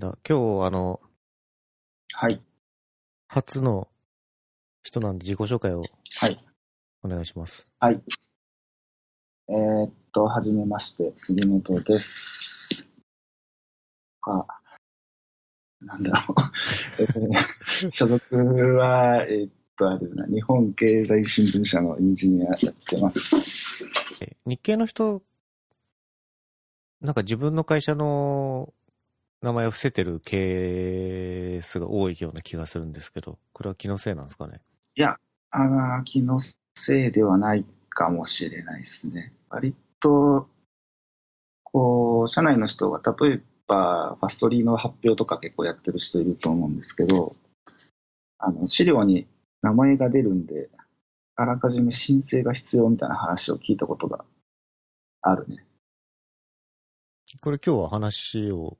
だ今日、あの、はい。初の人なんで自己紹介をはい。お願いします。はい。えーっと、はじめまして、杉本です。あ、なんだろう。えー所属は、えーっと、あれだな、日本経済新聞社のエンジニアやってます。え日系の人、なんか自分の会社の名前を伏せてるケースが多いような気がするんですけど、これは気のせいなんですかね？あが気のせいではないかもしれないですね。割と、こう、社内の人が、例えば、ファストリーの発表とか結構やってる人いると思うんですけど、あの、資料に名前が出るんで、あらかじめ申請が必要みたいな話を聞いたことがあるね。これ今日は話を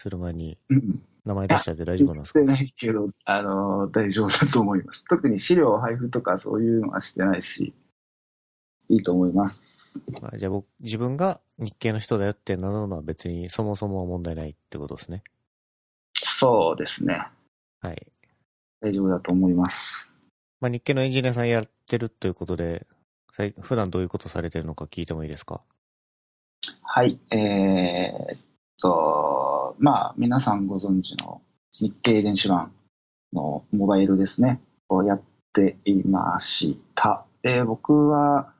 する前にうん名前出しちゃって大丈夫なんですか？してないけど、あの、大丈夫だと思います。特に資料配布とかそういうのはしてないし、いいと思います。まあ、じゃあ僕、自分が日系の人だよって名乗るのは別にそもそもは問題ないってことですね。そうですね。はい。大丈夫だと思います。まあ、日系のエンジニアさんやってるということで、普段どういうことされてるのか聞いてもいいですか？はい、えーっと、まあ、皆さんご存知の日経電子版のモバイルですね、をやっていました。で、僕は、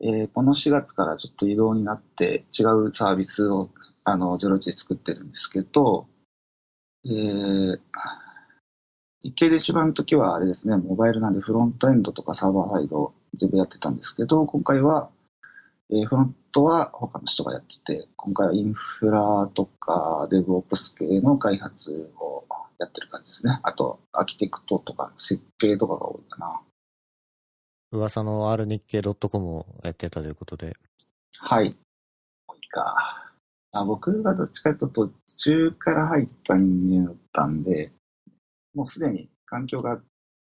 えーこの4月からちょっと移動になって違うサービスをあの01で作ってるんですけど、えー日経電子版の時はあれですね、モバイルなんでフロントエンドとかサーバーサイド全部やってたんですけど、今回はえーフロントは他の人がやってて、今回はインフラとか DevOps 系の開発をやってる感じですね。あと、アーキテクトとか設計とかが多いかな。噂の r 日経 .com をやってたということで、はい。多いか。あ僕がどっちかというと途中から入った人間だったんで、もうすでに環境が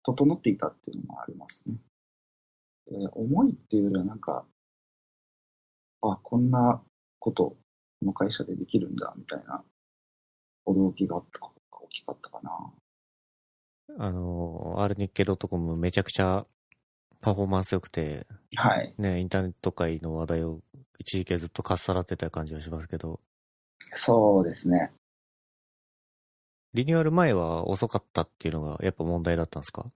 整っていたっていうのもありますね。えー重いっていうよりはなんか、あ、こんなこと、この会社でできるんだ、みたいな驚きがあったことが大きかったかな。あの、r 日経 .com めちゃくちゃパフォーマンス良くて、はい。ね、インターネット界の話題を一時期ずっとかっさらってた感じがしますけど、そうですね。リニューアル前は遅かったっていうのがやっぱ問題だったんですか？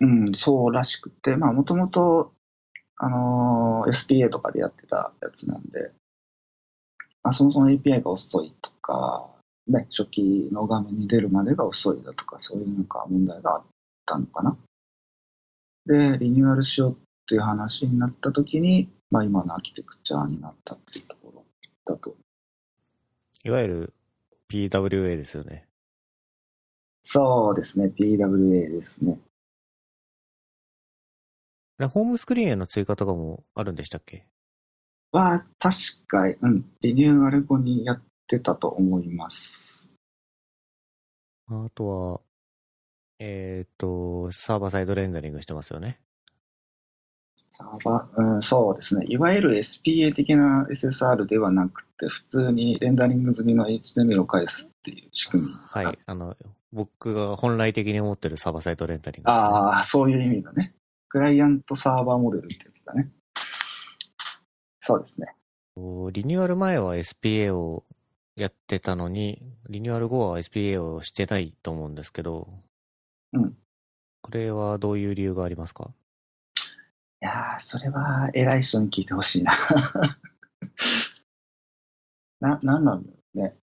うん、そうらしくて、まあ、もともと、あのー SPA とかでやってたやつなんで、まあ、そもそも API が遅いとか、ね、初期の画面に出るまでが遅いだとか、そういうなんか問題があったのかな。で、リニューアルしようっていう話になった時に、まあ、今のアーキテクチャになったっていうところだと。いわゆる PWA ですよね。そうですね、PWA ですね。ねホームスクリーンへの追加とかもあるんでしたっけ？は、確か、うん、リニューアル後にやってたと思います。あとは、えっ、と、サーバーサイドレンダリングしてますよね。サーバー、うん、そうですね。いわゆる SPA 的な SSR ではなくて、普通にレンダリング済みの HTML を返すっていう仕組み。はい。あの、僕が本来的に思ってるサーバーサイドレンダリングですね。ああ、そういう意味のね。クライアントサーバーモデルってやつだね。そうですね。リニューアル前は SPA をやってたのに、リニューアル後は SPA をしてないと思うんですけど、うん。これはどういう理由がありますか？いやー、それは偉い人に聞いてほしいな。な、なんなんだろうね。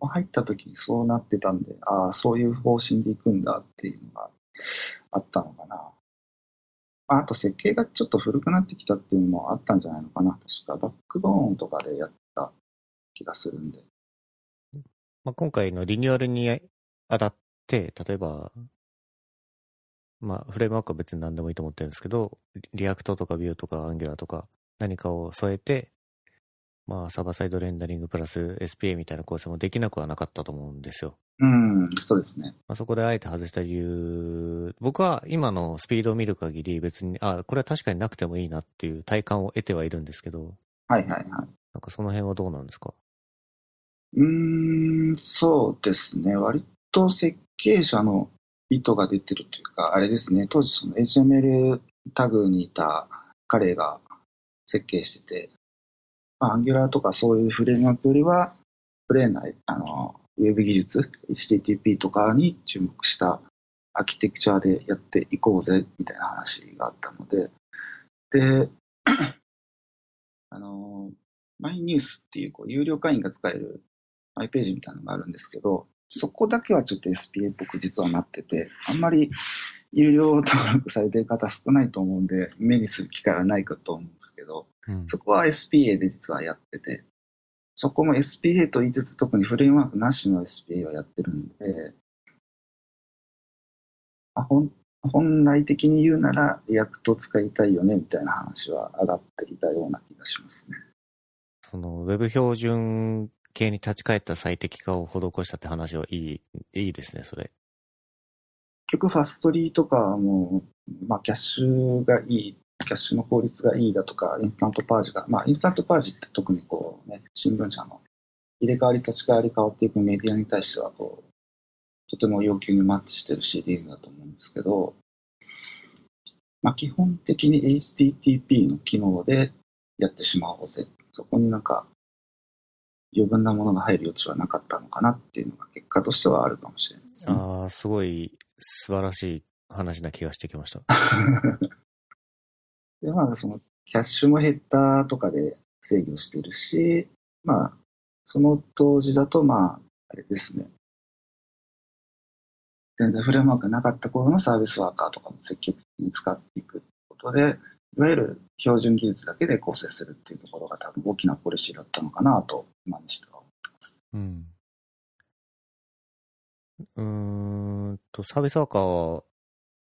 入った時にそうなってたんで、ああ、そういう方針で行くんだっていうのがあったのかな。ああと設計がちょっと古くなってきたっていうのもあったんじゃないのかな。確かバックボーンとかでやった気がするんで。まあ、今回のリニューアルにあたって、例えば、まあ、フレームワークは別に何でもいいと思ってるんですけど、 React とか Vue とか Angular とか何かを添えて、まあ、サーバーサイドレンダリングプラス SPA みたいな構成もできなくはなかったと思うんですよ。うん、そうですね。まあ、そこであえて外した理由、僕は今のスピードを見る限り別に、あ、これは確かになくてもいいなっていう体感を得てはいるんですけど、はいはいはい。なんかその辺はどうなんですか？うーん、そうですね。割と設計者の意図が出てるというか、あれですね。当時その HTML タグにいた彼が設計してて、まあ、Angular とかそういうフレームワークよりは、プレーンな、あの、ウェブ技術、HTTP とかに注目したアーキテクチャでやっていこうぜ、みたいな話があったので、で、あの、マイニュースっていうこう有料会員が使えるマイページみたいなのがあるんですけど、そこだけはちょっと SPA っぽく実はなってて、あんまり有料登録されてる方少ないと思うんで、目にする機会はないかと思うんですけど、うんそこは SPA で実はやってて、そこも SPA と言いつつ、特にフレームワークなしの SPA をやってるんで、あ本本来的に言うなら、 React 使いたいよねみたいな話は上がっていたような気がしますね。その、ウェブ標準系に立ち返った最適化を施したって話はいい、いいですね、それ。結局、 Fastly とかも、まあ、キャッシュがいい、キャッシュの効率がいいだとか、インスタントパージが、まあ、インスタントパージって特にこうね、新聞社の入れ替わり立ち替わり変わっていくメディアに対しては、こう、とても要求にマッチしてる CDN だと思うんですけど、まあ、基本的に HTTP の機能でやってしまおうぜ。そこになんか余分なものが入る余地はなかったのかなっていうのが結果としてはあるかもしれないですね。ああ、すごい素晴らしい話な気がしてきました。で、まあ、その、キャッシュもヘッダーとかで制御してるし、まあ、その当時だと、まあ、あれですね。全然フレームワークなかった頃のサービスワーカーとかも積極的に使っていくことで、いわゆる標準技術だけで構成するっていうところが多分大きなポリシーだったのかなと、今にしては思ってます。うん。うーんと、サービスワーカーは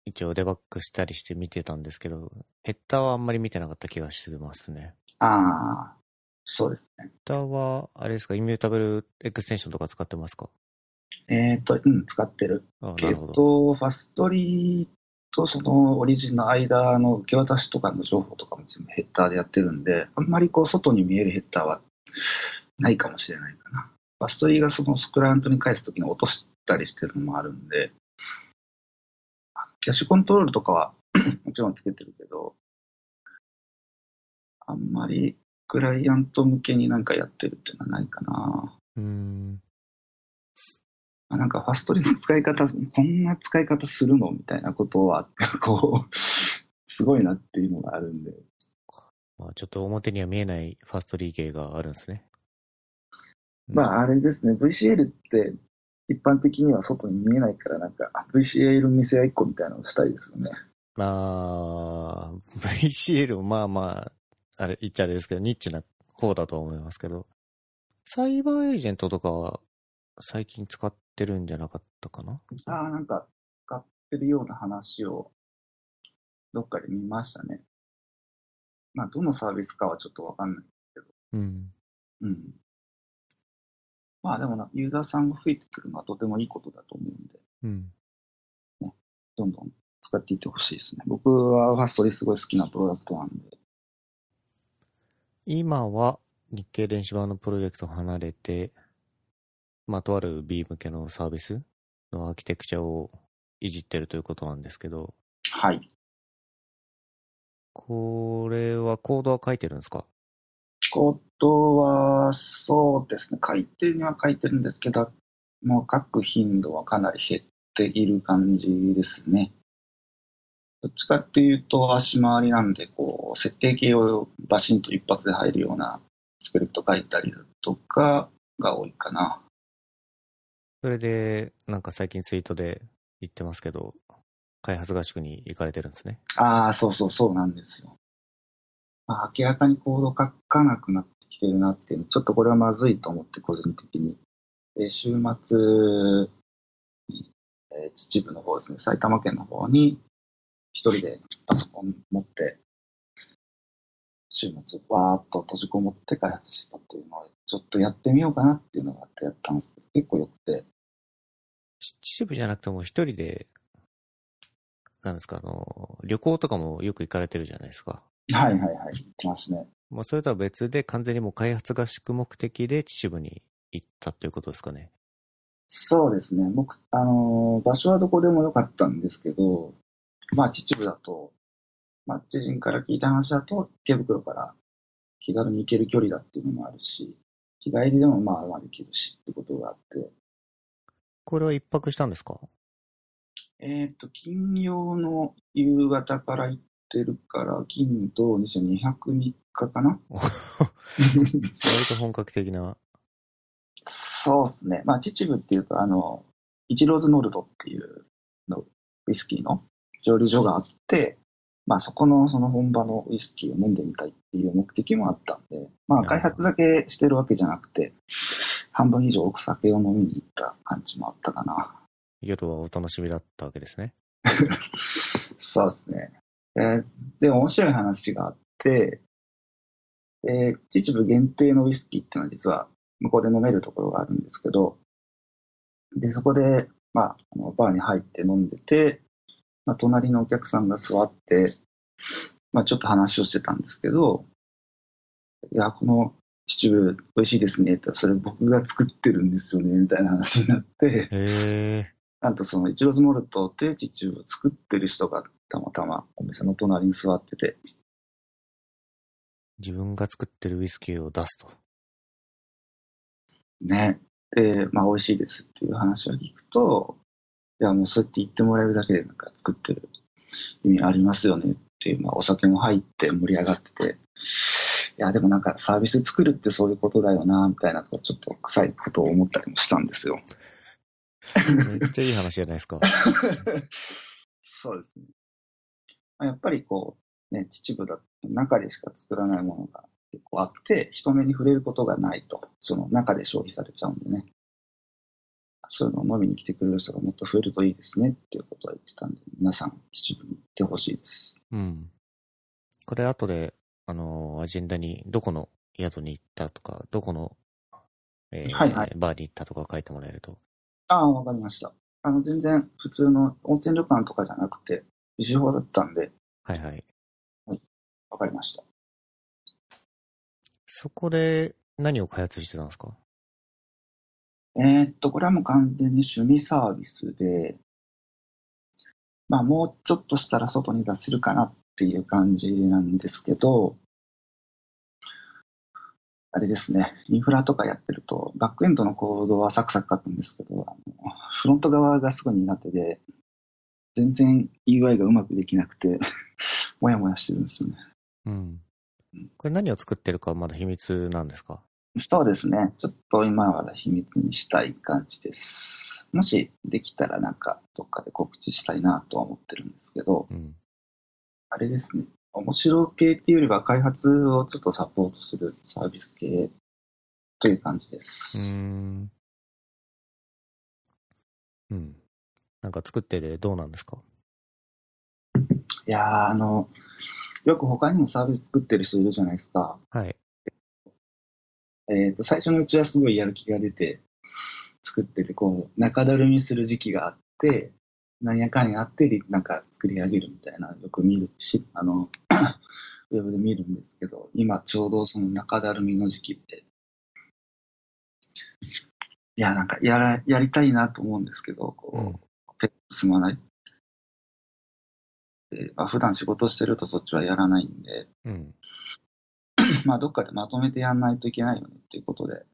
一応デバッグしたりして見てたんですけど、ヘッダーはあんまり見てなかった気がしますね。ああ、そうですね。ヘッダーは、あれですか、イミュータブルエクステンションとか使ってますか？えっ、と、うん、使ってる。あなえっるほど。と、ファストリーとそのオリジンの間の受け渡しとかの情報とかも全部ヘッダーでやってるんで、あんまりこう外に見えるヘッダーはないかもしれないかな。ファストリーがそのスクラントに返すときに落としたりしてるのもあるんで、キャッシュコントロールとかは もちろんつけてるけど、あんまりクライアント向けになんかやってるっていうのはないかな。うん。あなんかファストリーの使い方、こんな使い方するのみたいなことは、こう、すごいなっていうのがあるんで。まあ、ちょっと表には見えないファストリー系があるんですね。まあ、あれですね、VCL って一般的には外に見えないから、なんか VCL 見せ合いっこみたいなのをしたいですよね。まあ、VCL もまあまあ、あれ、言っちゃあれですけど、ニッチな方だとは思いますけど、サイバーエージェントとかは最近使ってるんじゃなかったかな？ああ、なんか使ってるような話をどっかで見ましたね。まあ、どのサービスかはちょっとわかんない。うん。うん。まあでもな、ユーザーさんが増えてくるのはとてもいいことだと思うんで、うん。どんどん使っていってほしいですね。僕はファストリーすごい好きなプロダクトなんで。今は日経電子版のプロジェクトを離れて、まあ、とある B 向けのサービスのアーキテクチャをいじってるということなんですけど、はい。これはコードは書いてるんですか？コードは、そうですね、書いてには書いてるんですけど、もう書く頻度はかなり減っている感じですね。どっちかっていうと足回りなんで、こう、設定系をバシンと一発で入るようなスクリプト書いたりだとかが多いかな。それで、なんか最近ツイートで言ってますけど、開発合宿に行かれてるんですね。ああ、そうそうそうなんですよ。まあ、明らかにコード書かなくなってきてるなっていう、ちょっとこれはまずいと思って、個人的に。で週末に、えー秩父の方ですね、埼玉県の方に、一人でパソコン持って、週末わーっと閉じこもって開発したっていうのを、ちょっとやってみようかなっていうのがあってやったんですけど、結構よくて、し秩父じゃなくても一人で、なんですか、あの、旅行とかもよく行かれてるじゃないですか。はいはいはい、言ってますね。まあ、それとは別で完全にもう開発合宿目的で秩父に行ったということですかね。そうですね。僕、あのー場所はどこでもよかったんですけど、まあ、秩父だと、まあ、知人から聞いた話だと、池袋から気軽に行ける距離だっていうのもあるし、日帰りでもまあまあできるしってことがあって、これは一泊したんですか？えっ、と、金曜の夕方から行ってるから、金土日2泊3日かな 割と本格的な。そうですね。まあ、秩父っていうと、あの、イチローズノルドっていうのウイスキーの蒸留所があって、まあ、そこのその本場のウイスキーを飲んでみたいっていう目的もあったんで、まあ、開発だけしてるわけじゃなくて、半分以上お酒を飲みに行った感じもあったかな。夜はお楽しみだったわけですね。そうですね。えーで、面白い話があって、えー秩父限定のウイスキーっていうのは実は向こうで飲めるところがあるんですけど、で、そこで、まあ、あのバーに入って飲んでて、まあ、隣のお客さんが座って、まあ、ちょっと話をしてたんですけど、いや、この秩父美味しいですねって、それ僕が作ってるんですよね、みたいな話になって。なんとそのイチローズモルトで秩父を作ってる人がたまたまお店の隣に座ってて、自分が作ってるウイスキーを出すと。ね。で、まあ美味しいですっていう話を聞くと、いやもうそうやって言ってもらえるだけでなんか作ってる意味ありますよねっていう、まあお酒も入って盛り上がってて、いやでもなんかサービス作るってそういうことだよな、みたいなちょっと臭いことを思ったりもしたんですよ。めっちゃいい話じゃないですか。そうですね。まあやっぱりこう、ね、秩父だと中でしか作らないものが結構あって、人目に触れることがないと、その中で消費されちゃうんでね。そういうのを飲みに来てくれる人がもっと増えるといいですねっていうことは言ってたんで、皆さん秩父に行ってほしいです。うん。これ後で、あの、アジェンダにどこの宿に行ったとか、どこの、えーはいはいバーに行ったとか書いてもらえると。ああ、わかりました。あの、全然普通の温泉旅館とかじゃなくて、美酒法だったんで、はいはい。わかりました。そこで何を開発してたんですか？えーっと、これはもう完全に趣味サービスで、まあもうちょっとしたら外に出せるかなっていう感じなんですけど、あれですね、インフラとかやってると、バックエンドのコードはサクサク書くんですけど、あのフロント側がすごい苦手で、全然 UI がうまくできなくて、もやもやしてるんですよね。うん。これ何を作ってるかはまだ秘密なんですか？そうですね。ちょっと今は秘密にしたい感じです。もしできたらなんかどっかで告知したいなとは思ってるんですけど、うん。あれですね。面白系っていうよりは開発をちょっとサポートするサービス系という感じです。ん。うん。なんか作っててどうなんですか？いやー、あの、よく他にもサービス作ってる人いるじゃないですか。はい。えっ、と、最初のうちはすごいやる気が出て作ってて、こう、中だるみする時期があって、なんやかんやあって、りなんか作り上げるみたいな、よく見るし、あの、ウェブで見るんですけど、今ちょうどその中だるみの時期で、いや、なんかやら、やりたいなと思うんですけど、こう、うん。手が進まない。でまあ、普段仕事してるとそっちはやらないんで、うん。まあ、どっかでまとめてやんないといけないよねっていうことで、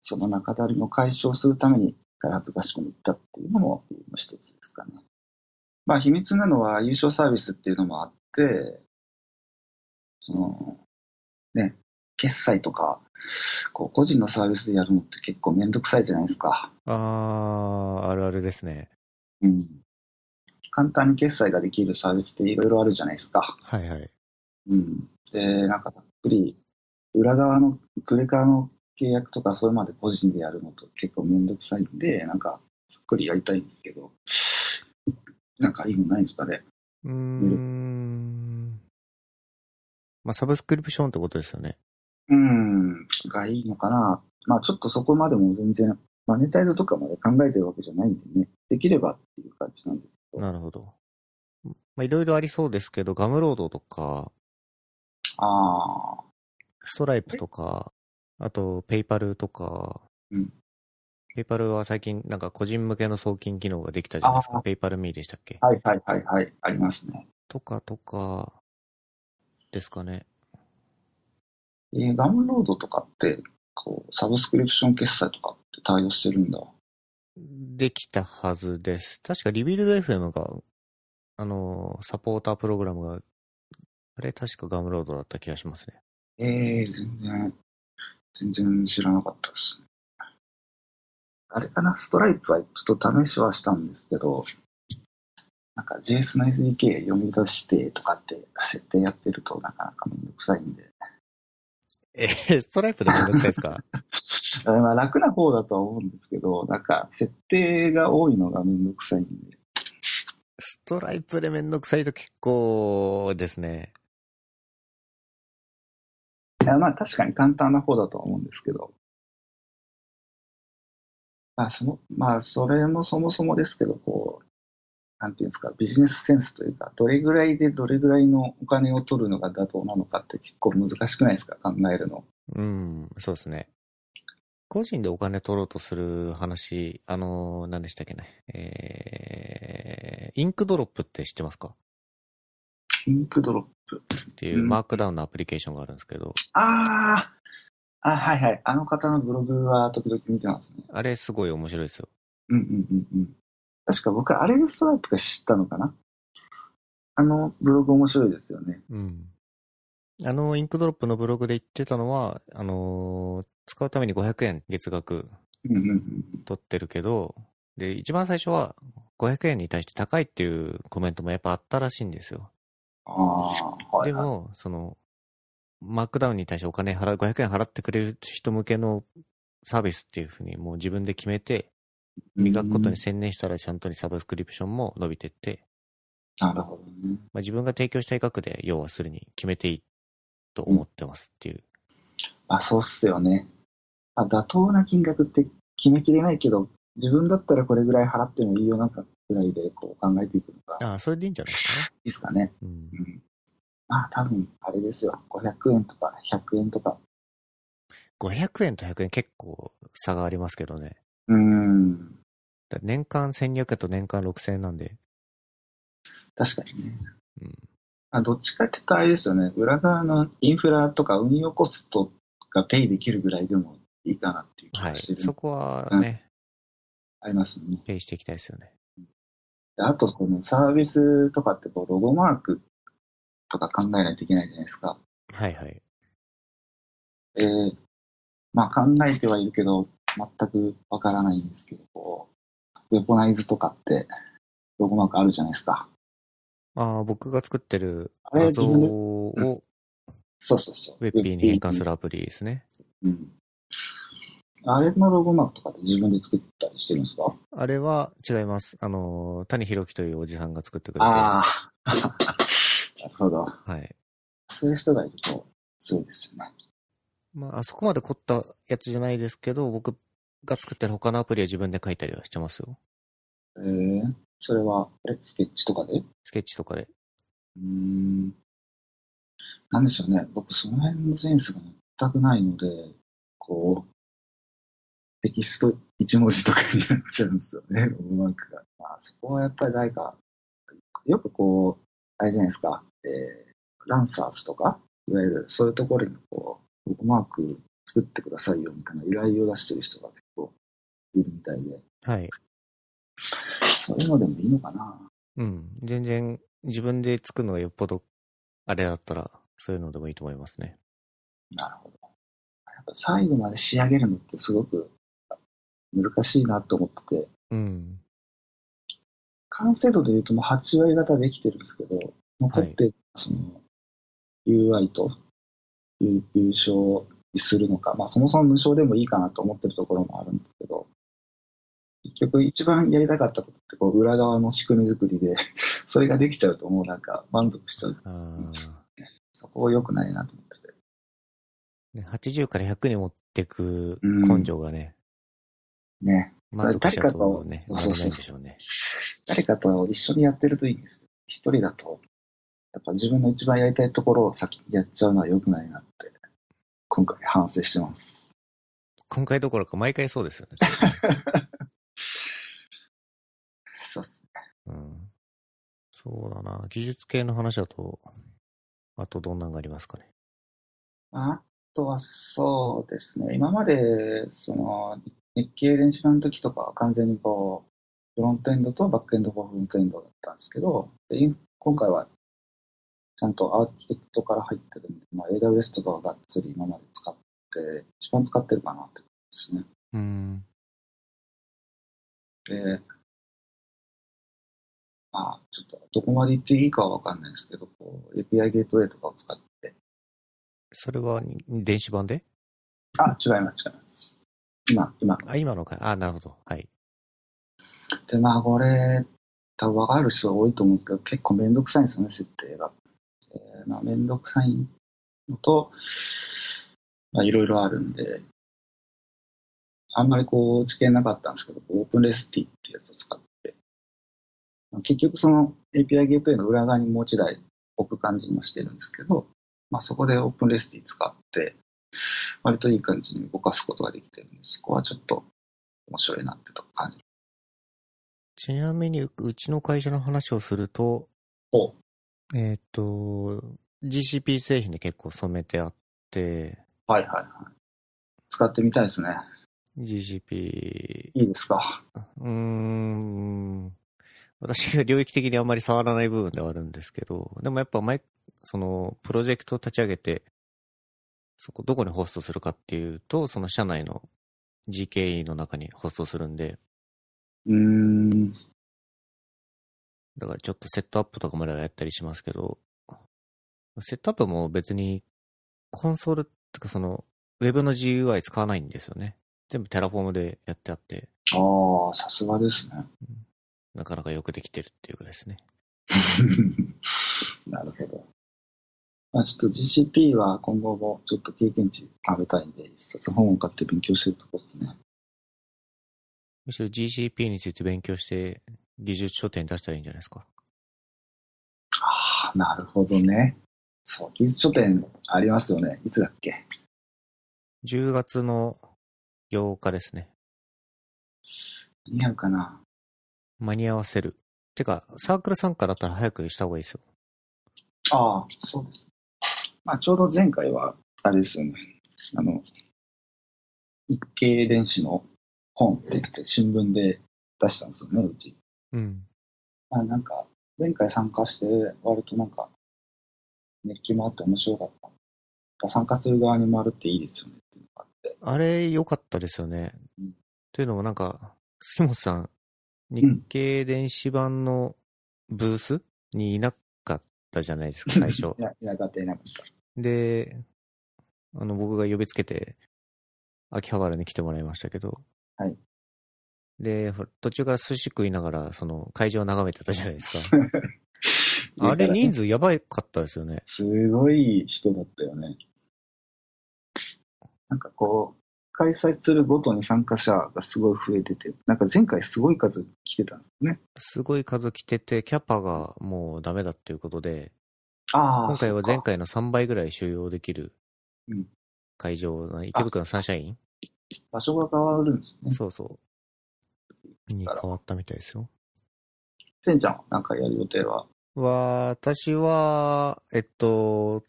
その中だるみを解消するために開発合宿に行ったっていうのも一つですかね。まあ、秘密なのは優勝サービスっていうのもあって、その、ね、決済とか、こう、個人のサービスでやるのって結構めんどくさいじゃないですか。あー、あるあるですね。うん。簡単に決済ができるサービスっていろいろあるじゃないですか。はいはい。うん。で、なんかざっくり、裏側の、クレカの契約とかそれまで個人でやるのと結構めんどくさいんで、なんか、ざっくりやりたいんですけど、なんかいいのないんですかね。うーん。まあ、サブスクリプションってことですよね。うん、がいいのかな。まあちょっとそこまでも全然、マネタイズとかまで考えてるわけじゃないんでね、できればっていう感じなんで。なるほど。まあ、いろいろありそうですけど、ガムロードとか、ああ、ストライプとか、あと、 PayPal とか、うん PayPal は最近なんか個人向けの送金機能ができたじゃないですか。 PayPal.Me でしたっけ？はいはいはいはい。ありますね。とかとか、ですかね。えー Gumroad とかって、こう、サブスクリプション決済とかって対応してるんだ。できたはずです。確かリビルド FM が、あのー、サポータープログラムが、あれ確かガムロードだった気がしますね。ええ全然、全然知らなかったですね。あれかな、ストライプはちょっと試しはしたんですけど、なんか JS の SDK 読み出してとかって設定やってるとなかなかめんどくさいんで、えー、ストライプでめんどくさいですか？あまあ楽な方だとは思うんですけど、なんか設定が多いのがめんどくさいんで、ストライプでめんどくさいと結構ですね。やまあ確かに簡単な方だとは思うんですけど、まあその、まあそれもそもそもですけど、こう、なんていうんですか、ビジネスセンスというか、どれぐらいでどれぐらいのお金を取るのが妥当なのかって結構難しくないですか、考えるの。うん、そうですね。個人でお金取ろうとする話、あの、何でしたっけね。えー、 Inkdrop って知ってますか？Inkdrop。っていうマークダウンのアプリケーションがあるんですけど、あああ、はいはい。あの方のブログは時々見てますね。あれすごい面白いですよ。うんうんうんうん。確か僕、あれでストライプが知ったのかな？あのブログ面白いですよね。うん。あの、 Inkdrop のブログで言ってたのは、あのー使うために500円月額取ってるけど、で、一番最初は500円に対して高いっていうコメントもやっぱあったらしいんですよ。でも、その、マークダウンに対してお金払う、500円払ってくれる人向けのサービスっていうふうにもう自分で決めて、磨くことに専念したらちゃんとにサブスクリプションも伸びてって、なるほどね。まあ、自分が提供したい額で要はするに決めていいと思ってますっていう。あ、そうっすよね。あ妥当な金額って決めきれないけど、自分だったらこれぐらい払ってもいいよなんかぐらいでこう考えていくのがいああ、それでいいんじゃないですかね。いですかね。うんう。ん。まあ多分、あれですよ。500円とか100円とか。500円と100円結構差がありますけどね。うーん。だ年間1200円と年間6000円なんで。確かにね。うん。あどっちかって言ったらあれですよね。裏側のインフラとか運用コストがペイできるぐらいでもいいかなっていう気はい。がしてる、そこはね、ありますね。ペイしていきたいですよね。であと、このサービスとかってこうロゴマークとか考えないといけないじゃないですか。はいはい。えー、まあ考えてはいるけど、全くわからないんですけど、こう、ウェポナイズとかって、ロゴマークあるじゃないですか。ああ、僕が作ってる画像自分でをそうそうそう。ウェッピーに変換するアプリですね。うん。あれのロゴマークとかって自分で作ったりしてるんですか？あれは違います。あの、谷弘樹というおじさんが作ってくれて。ああ。なるほど。はい。そういう人がいると、そうですよね。まあ、あそこまで凝ったやつじゃないですけど、僕が作ってる他のアプリは自分で書いたりはしてますよ。えー、それは、あれ、スケッチとかで？うスケッチとかで。ーん。なんでしょうね。僕、その辺のセンスが全くないので、こう、テキスト1文字とかになっちゃうんですよね、ロゴマークが。まあ、そこはやっぱり誰か、よくこう、あれじゃないですか、えー、ランサーズとか、いわゆるそういうところにこう、ロゴマーク作ってくださいよみたいな依頼を出してる人が結構いるみたいで、はい。そういうのでもいいのかな。うん。全然自分で作るのがよっぽどあれだったら、そういうのでもいいと思いますね。なるほど。やっぱ最後まで仕上げるのってすごく難しいなと思ってて、うん。完成度で言うともう8割方できてるんですけど、残ってるその UI と優優勝するのか、まあそもそも無償でもいいかなと思ってるところもあるんですけど、結局一番やりたかったことってこう裏側の仕組み作りで、それができちゃうともうなんか満足しちゃう。あそこ良くないなと思ってて。あ。ね80から100に持ってくうん根性がね、ね。満足しちゃうとね、誰かと回らないんでしょうね。誰かと一緒にやってるといいんです。一人だと、やっぱ自分の一番やりたいところを先にやっちゃうのは良くないなって、今回反省してます。今回どころか毎回そうですよね。そうっすね。うん。そうだな。技術系の話だと、あとどんなんがありますかね？あとはそうですね、今まで、その、日経電子版の時とかは完全にこう、フロントエンドとバックエンドとフロントエンドだったんですけど、で今今回はちゃんとアーキテクトから入ってるんで、まあ、AWS とかはがっつり今まで使って、一番使ってるかなって感じですね。うん。で、まあ、ちょっとどこまで言っていいかはわかんないですけど、こう API ゲートウェイとかを使って、それは電子版で？あ、違います、違います。今、今のあ、今のか。あ、なるほど。はい。で、まあ、これ、多分分かる人が多いと思うんですけど、結構めんどくさいんですよね、設定が。えーまあ、めんどくさいのと、まあ、いろいろあるんで、あんまりこう、知見なかったんですけど、 OpenResty っていうやつを使って、まあ結局その API ゲートウェイの裏側にもう一台置く感じにはしてるんですけど、まあ、そこで OpenResty 使って、割といい感じに動かすことができてるんで、そこはちょっと面白いなってとこ感じちなみに、ううちの会社の話をすると、おえっ、と、GCP 製品で結構染めてあって、はいはいはい。使ってみたいですね。GCP、いいですか？うーん、私が領域的にあんまり触らない部分ではあるんですけど、でもやっぱ前、その、プロジェクトを立ち上げて、そこどこにホストするかっていうと、その社内の GKE の中にホストするんで、うーん。だからちょっとセットアップとかまではやったりしますけど、セットアップも別にコンソールってかその、ウェブの GUI 使わないんですよね。全部 Terraform でやってあって、ああ、さすがですね。なかなかよくできてるっていうかですね。なるほど。まあ、ちょっと GCP は今後もちょっと経験値食べたいんで、一冊本を買って勉強してるとこですね。むしろ GCP について勉強して技術書店に出したらいいんじゃないですか？ああ、なるほどね。そう、技術書店ありますよね。いつだっけ？10月の8日ですね。似合うかな間に合わせる。てか、サークル参加だったら早くした方がいいですよ。ああ、そうです。まあ、ちょうど前回は、あれですよね。あの、日経電子の本って言って新聞で出したんですよね、うち。うん。まあ、なんか、前回参加して、割となんか、熱気もあって面白かった。参加する側に回るっていいですよねっていうのがあって。あれ、良かったですよね。うんというのもなんか、杉本さん、日経電子版のブースにいなかったじゃないですか、最初 い。や、いなかった、いなかった。で、あの、僕が呼びつけて、秋葉原に来てもらいましたけど、はい。で、途中から寿司食いながら、その、会場を眺めてたじゃないですか。あれ、人数やばかったですよね。すごい人だったよね。なんかこう、開催するごとに参加者がすごい増えてて、なんか前回すごい数来てたんですね。すごい数来てて、キャパがもうダメだっていうことで、あ今回は前回の3倍ぐらい収容できるうん会場な、池袋のサンシャイン？場所が変わるんですね。そうそう。に変わったみたいですよ。せんちゃんはなんかやる予定は？私は、えっと、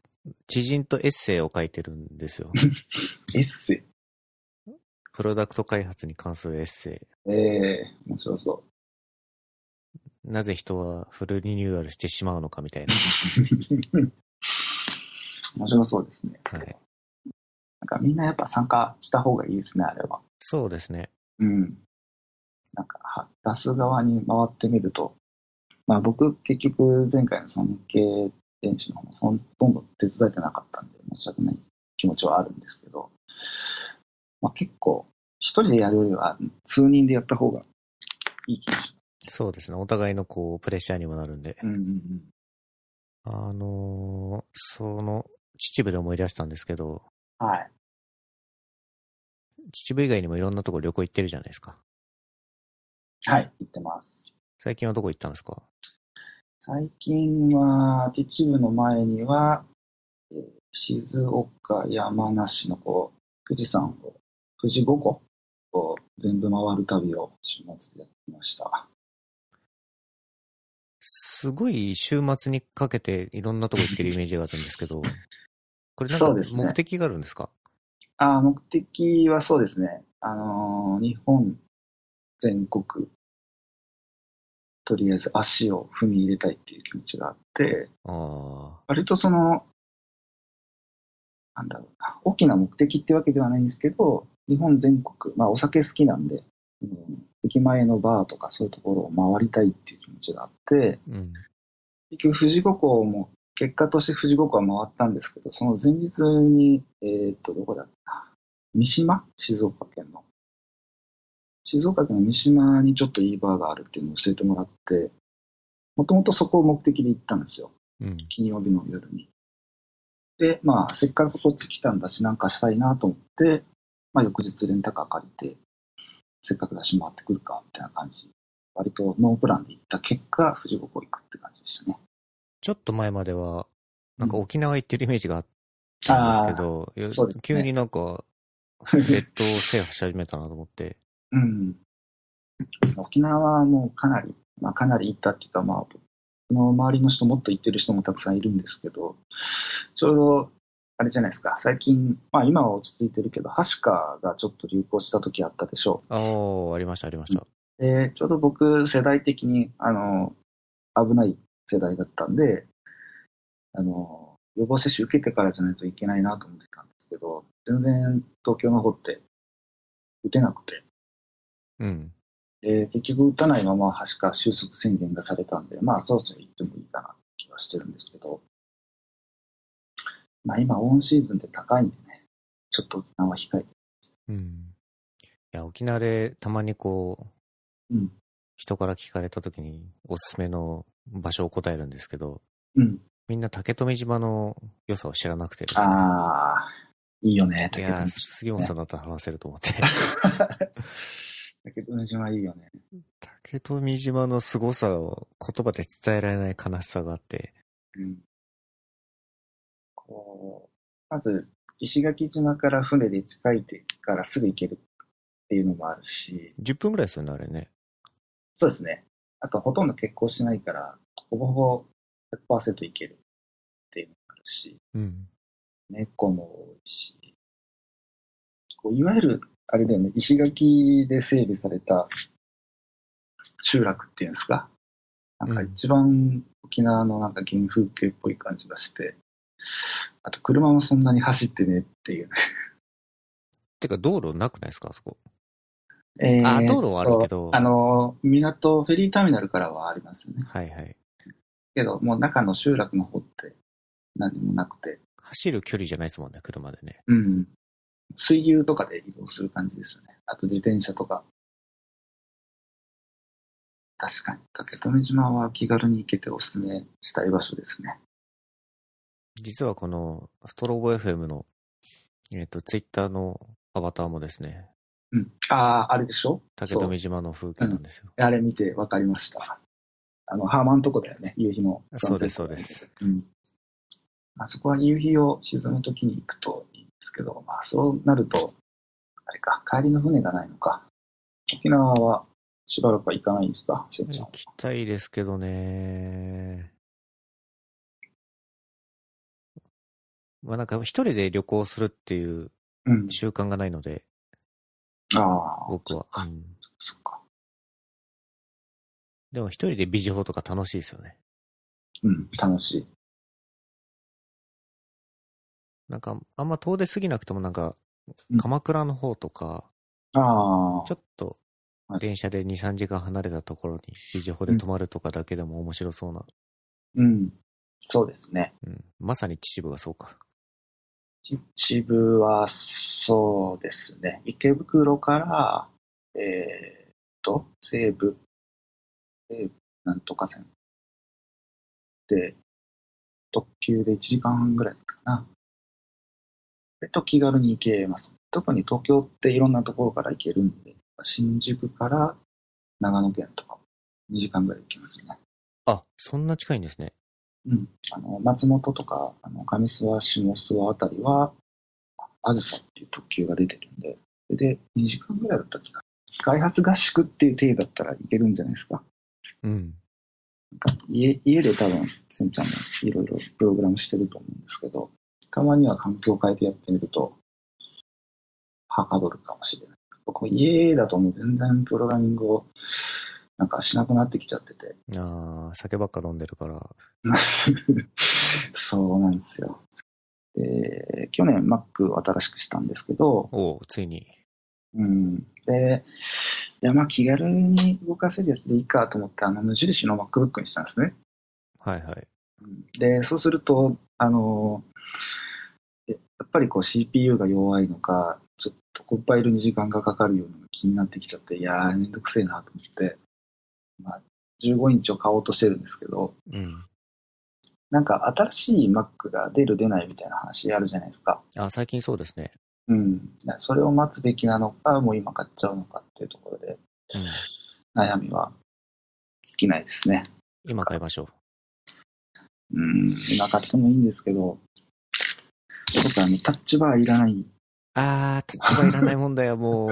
知人とエッセイを書いてるんですよ。エッセイ？プロダクト開発に関するエッセええ面白そイ。なぜ人はフルリニューアルしてしまうのかみたいな。う。面白そうですね。はい。なんかみんなやっぱ参加した方がいいですね、あれは。そうですね。うん。なんか、は出す側に回ってみると、まあ僕、結局前回のその日経電子の方もほとんど手伝えてなかったんで、申し訳ない気持ちはあるんですけど、まあ結構、一人でやるよりは、数人でやった方がいい気がしそうですね。お互いのこう、プレッシャーにもなるんで。ます。うんうんうん。あのーその、秩父で思い出したんですけど、はい。秩父以外にもいろんなとこ旅行行ってるじゃないですか。はい、行ってます。最近はどこ行ったんですか？最近は、秩父の前には、えー静岡、山梨のこう、富士山を富士五湖を全部回る旅を週末でやってきました。すごい週末にかけていろんなとこ行ってるイメージがあるんですけど、これなんか目的があるんですか？あー目的はそうですね。あのー日本全国、とりあえず足を踏み入れたいっていう気持ちがあって、あ割とその、なんだろうな、大きな目的ってわけではないんですけど、日本全国、まあお酒好きなんで、うん駅前のバーとかそういうところを回りたいっていう気持ちがあって、あ、うん。結局富士五湖も、結果として富士五湖は回ったんですけど、その前日に、えーっと、どこだった三島？静岡県の。静岡県の三島にちょっといいバーがあるっていうのを教えてもらって、もともとそこを目的で行ったんですよ。うん。金曜日の夜に。で、まあ、せっかくこっち来たんだし、なんかしたいなと思って、まあ、翌日レンタカー借りて、せっかくだし回ってくるか、みたいな感じ。割とノープランで行った結果、富士五湖行くって感じでしたね。ちょっと前までは、なんか沖縄行ってるイメージがあったんですけど、うですね急になんか、列 島制覇し始めたなと思って。うん。沖縄はもうかなり、まあかなり行ったっていうか、まあ、僕の周りの人もっと行ってる人もたくさんいるんですけど、ちょうど、あれじゃないですか、最近、まあ今は落ち着いてるけど、ハシカがちょっと流行した時あったでしょああ、ありました、ありました。う。で、ちょうど僕、世代的に、あの、危ない世代だったんで、あの、予防接種受けてからじゃないといけないなと思ってたんですけど、全然東京の方って打てなくて、うん。で、結局打たないままはしか収束宣言がされたんで、まあそろそろ行ってもいいかなって気はしてるんですけど、まあ今オンシーズンで高いんでね、ちょっと沖縄は控えて。うん。いや、沖縄でたまにこう、うん。人から聞かれた時におすすめの場所を答えるんですけど、うん。みんな竹富島の良さを知らなくてですね。ああ、いいよね、竹富島。杉本さんだったら話せると思って。竹富島いいよね。竹富島の凄さを言葉で伝えられない悲しさがあって、うん。こう、まず、石垣島から船で近いからすぐ行けるっていうのもあるし、10分ぐらいですよね、あれね。そうですね。あと、ほとんど結婚しないから、ほぼほぼ100%行けるっていうのもあるし、うん。猫も多いし、こういわゆる、あれだよね、石垣で整備された集落っていうんですか。なんか一番沖縄のなんか原風景っぽい感じがして、あと車もそんなに走ってねっていうね。てか道路なくないですか、あそこ？えあ道路はあるけどあの、港、フェリーターミナルからはありますね。はいはい。けど、もう中の集落の方って何もなくて、走る距離じゃないですもんね、車でね。うん。水牛とかで移動する感じですよね。あと自転車とか。確かに。竹富島は気軽に行けておすすめしたい場所ですね。実はこのストローボ FM の、えっ、と、ツイッターのアバターもですね、うん。ああ、あれでしょ？竹富島の風景なんですよ。あれ見て分かりました。あの、ハーマンとこだよね。夕日の。そうです、そうで。す。うん。あそこは夕日を沈む時に行くといいんですけど、まあそうなると、あれか、帰りの船がないのか。沖縄はしばらくは行かないんですか、しちゃん？行きたいですけどね。まあなんか一人で旅行するっていううん。習慣がないので、ああ、僕は。うんそっか。でも一人でビジホとか楽しいですよね。うん、楽しい。なんか、あんま遠出すぎなくてもなんかうん、鎌倉の方とか、ああちょ、っとはい電車で2、3時間離れたところにビジホで泊まるとかだけでも面白そうな。うん。そうですね。うん。まさに秩父がそうか。秩父は、そうですね。池袋から、えーっと、西武、西武なんとか線。で、特急で1時間半ぐらいかな。えっと、気軽に行けます。特に東京っていろんなところから行けるんで、新宿から長野県とか2時間ぐらい行けますね。あ、そんな近いんですね。うん。あの、松本とか、あの、上諏訪、下諏訪あたりは、あずさっていう特急が出てるんで、で、2時間ぐらいだったっけか。開発合宿っていう体だったらいけるんじゃないですか。うん。なんか家家で多分、せんちゃんもいろいろプログラムしてると思うんですけど、たまには環境を変えてやってみると、はかどるかもしれない。僕も家だともう全然プログラミングをなんかしなくなってきちゃってて。ああ、酒ばっか飲んでるから。そうなんですよ。で、去年 Mac を新しくしたんですけど、おうついに。うん。で、いやまあ気軽に動かせるやつでいいかと思って、あの無印の MacBook にしたんですね。はいはい。で、そうすると、あの、えやっぱりこう CPU が弱いのか、ちょっとコンパイルに時間がかかるようなのが気になってきちゃって、いやー、めんどくせえなと思って、まあ、15インチを買おうとしてるんですけど、うん。なんか新しい Mac が出る出ないみたいな話あるじゃないですか。あ、最近そうですね。うん。それを待つべきなのか、もう今買っちゃうのかっていうところで、うん。悩みは尽きないですね。今買いましょうん。今買ってもいいんですけど、僕はあのタッチバーいらない。う。あー、タッチバーいらない問題はもう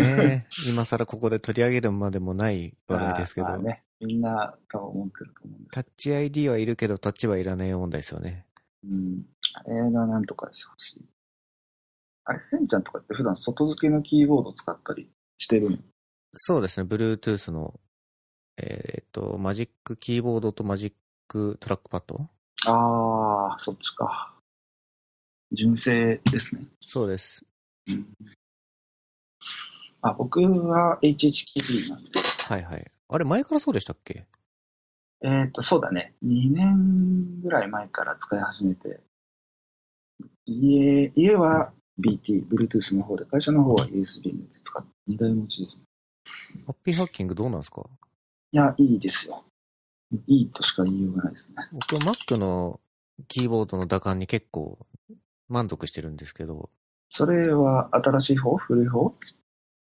ね、今更ここで取り上げるまでもない話題ですけど、まあね、みんな多分思ってると思うんですタッチ ID はいるけどタッチバーいらない問題ですよね。うん。あれがなんとかしてほしい。あれ、センちゃんとかって普段外付けのキーボード使ったりしてるの？そうですね、Bluetooth の、えっ、と、マジックキーボードとマジックトラックパッド？ああ、そっちか。純正ですね。そうです。うん。あ、僕は HHKB なんで。はいはい。あれ、前からそうでしたっけ？えっ、と、そうだね。2年ぐらい前から使い始めて、家、家は BT、Bluetooth の方で、会社の方は USB のやつ使って、2台持ちですね。ハッピーハッキングどうなんですか？いや、いいですよ。いいとしか言いようがないですね。僕は Mac のキーボードの打感に結構満足してるんですけど、それは新しい方？古い方？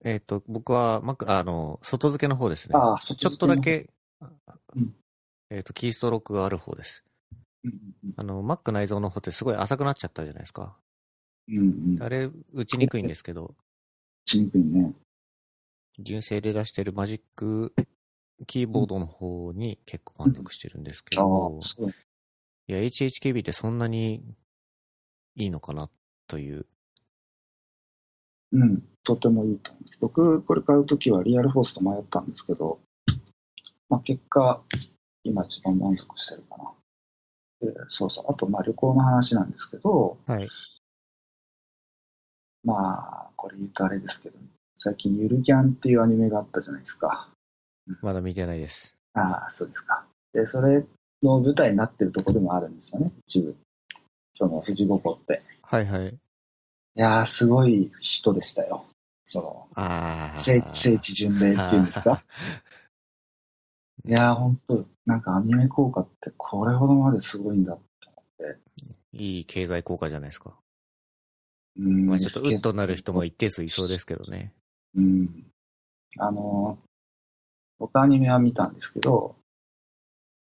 えっ、と、僕は Mac、あの、外付けの方ですね。ああ、ちょっとだけ、うんえっ、と、キーストロークがある方です。あの、Mac 内蔵の方ってすごい浅くなっちゃったじゃないですか。うんうん。うん。あれ、打ちにくいんですけど、しにくいね。純正で出してるマジックキーボードの方に結構満足してるんですけああど、、そう。いや、HHKB ってそんなにいいのかなという。うん。とてもいいと思います。僕、これ買うときはリアルフォースと迷ったんですけど、まあ、結果、今一番満足してるかな。でそうそう。あと、まあ、旅行の話なんですけど、はい。まあ、これ言うとあれですけど、最近ゆるキャンっていうアニメがあったじゃないですか。まだ見てないです。ああ、そうですか。で、それの舞台になってるところでもあるんですよね、一部。その、富士五湖って。はいはい。いやー、すごい人でしたよ。その、ああ。聖地、聖地巡礼っていうんですか？いやー、ほんと、なんかアニメ効果ってこれほどまですごいんだって思って。いい経済効果じゃないですか。うんまあちょっとウッとなる人も一定数いそうですけどね。うん。あのー、僕アニメは見たんですけど、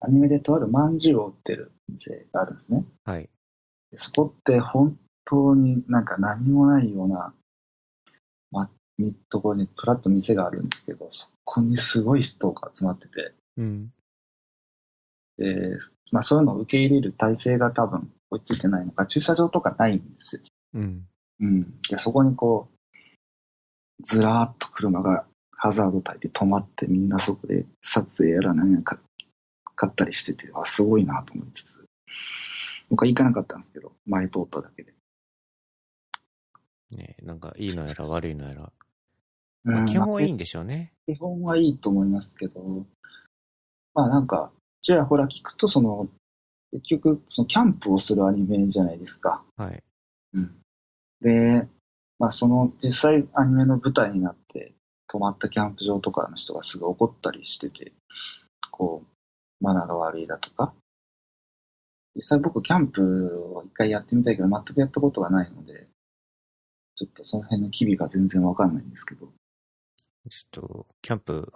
アニメでとある饅頭を売ってる店があるんですね。はい。でそこって本当になんか何もないような、ま、みところにプラッと店があるんですけど、そこにすごい人が集まってて、うん。で、まあそういうのを受け入れる体制が多分追いついてないのか、駐車場とかないんですよ。うん。うん。で、そこにこう、ずらーっと車がハザード焚いて止まって、みんなそこで撮影やら何やか買ったりしてて、あ、すごいなと思いつつ、僕は行かなかったんですけど、前通っただけで。ねなんかいいのやら悪いのやら。うんまあ基本はいいまんでしょうね。あ基本はいいと思いますけど、まあなんか、ちらほら聞くと、その、結局、そのキャンプをするアニメじゃないですか。はい。うん。で、まあその実際アニメの舞台になって泊まったキャンプ場とかの人がすぐ怒ったりしてて、こう、マナーが悪いだとか。実際僕キャンプを一回やってみたいけど全くやったことがないので、ちょっとその辺の機微が全然わかんないんですけど。ちょっと、キャンプ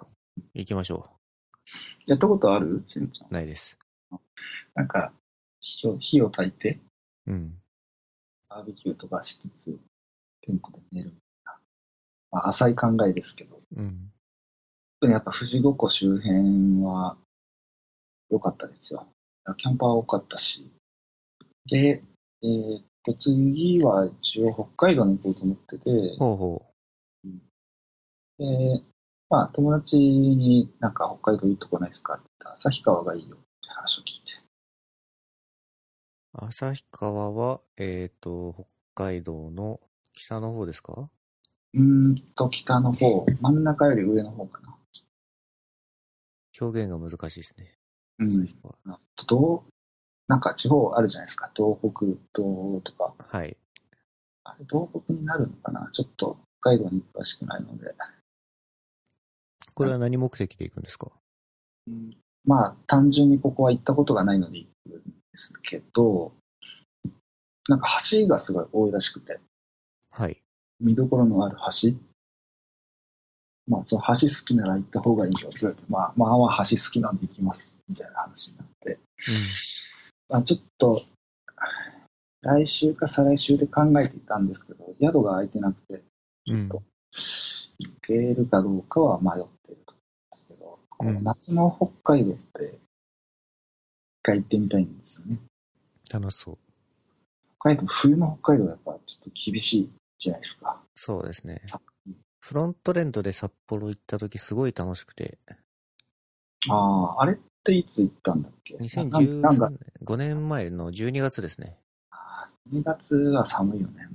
行きましょやったことある？しんちゃん。う。ないです。なんか、火を火を焚いて、うん。バーベキューとかしつつ、テントで寝る。まあ、浅い考えですけど、うん。特にやっぱ富士五湖周辺は良かったですよ。キャンパー多かったし。で、えーっと、次は一応北海道に行こうと思ってて、ほうほで、まあ友達になんか北海道いいとこないですかって言ったら、旭川がいいよって話を聞いて。う。旭川は、えっ、と、北海道の北の方ですか？うーんと、北の方、真ん中より上の方かな。表現が難しいですね。うん。旭川。あとどう、なんか地方あるじゃないですか。東北、東とか。はい。あれ、東北になるのかなちょっと北海道に詳しくないので。これは何目的で行くんですか？うんまあ、単純にここは行ったことがないので行くんですけど、なんか橋がすごい多いらしくて、はい。見どころのある橋。まあ、その橋好きなら行った方がいいよって言われて、まあ、まあ、まあ橋好きなんで行きます、みたいな話になって。まあ、ちょっと、来週か再来週で考えていたんですけど、宿が空いてなくて、うん。うん。行けるかどうかは迷ってると思うんですけど、この夏の北海道って、一回行ってみたいんですよね。楽しそう。北海道、冬の北海道はやっぱちょっと厳しいじゃないですか。そうですねあ。フロントレンドで札幌行った時すごい楽しくて、ああ、あれっていつ行ったんだっけ？2013なんか年、5年前の12月ですね。2月は寒いよね。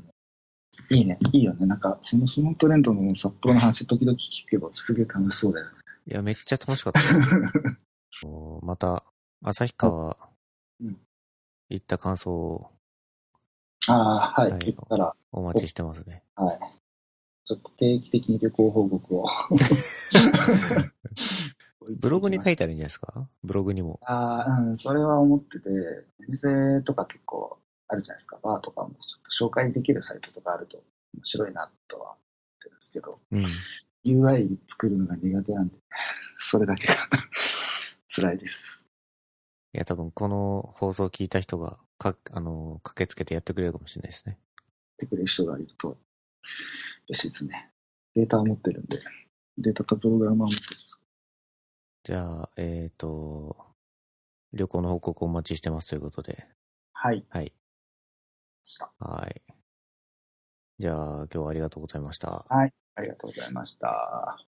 いいね、いいよね。なんか、そのフロントレンドの札幌の話時々聞くけど、すげえ楽しそうだよね。いや、めっちゃ楽しかった また、旭川うん行った感想をああ、はい、はい言ったら、お待ちしてますね。はい。ちょっと定期的に旅行報告を。ブログに書いてあるんじゃないですか？ブログにも。ああ、うん、それは思ってて、お店とか結構あるじゃないですか。バーとかもちょっと紹介できるサイトとかあると面白いなとは思ってるんですけど、うん。UI 作るのが苦手なんで、それだけが 辛いです。いや、多分この放送を聞いた人が、か、あの、駆けつけてやってくれるかもしれないですね。ってくれる人がいると嬉しいですね。データを持ってるんで、データとプログラマーを持ってるんですじゃあ、えっ、と、旅行の報告お待ちしてますということで。はい。はい。はい。じゃあ、今日はありがとうございました。ありがとうございました。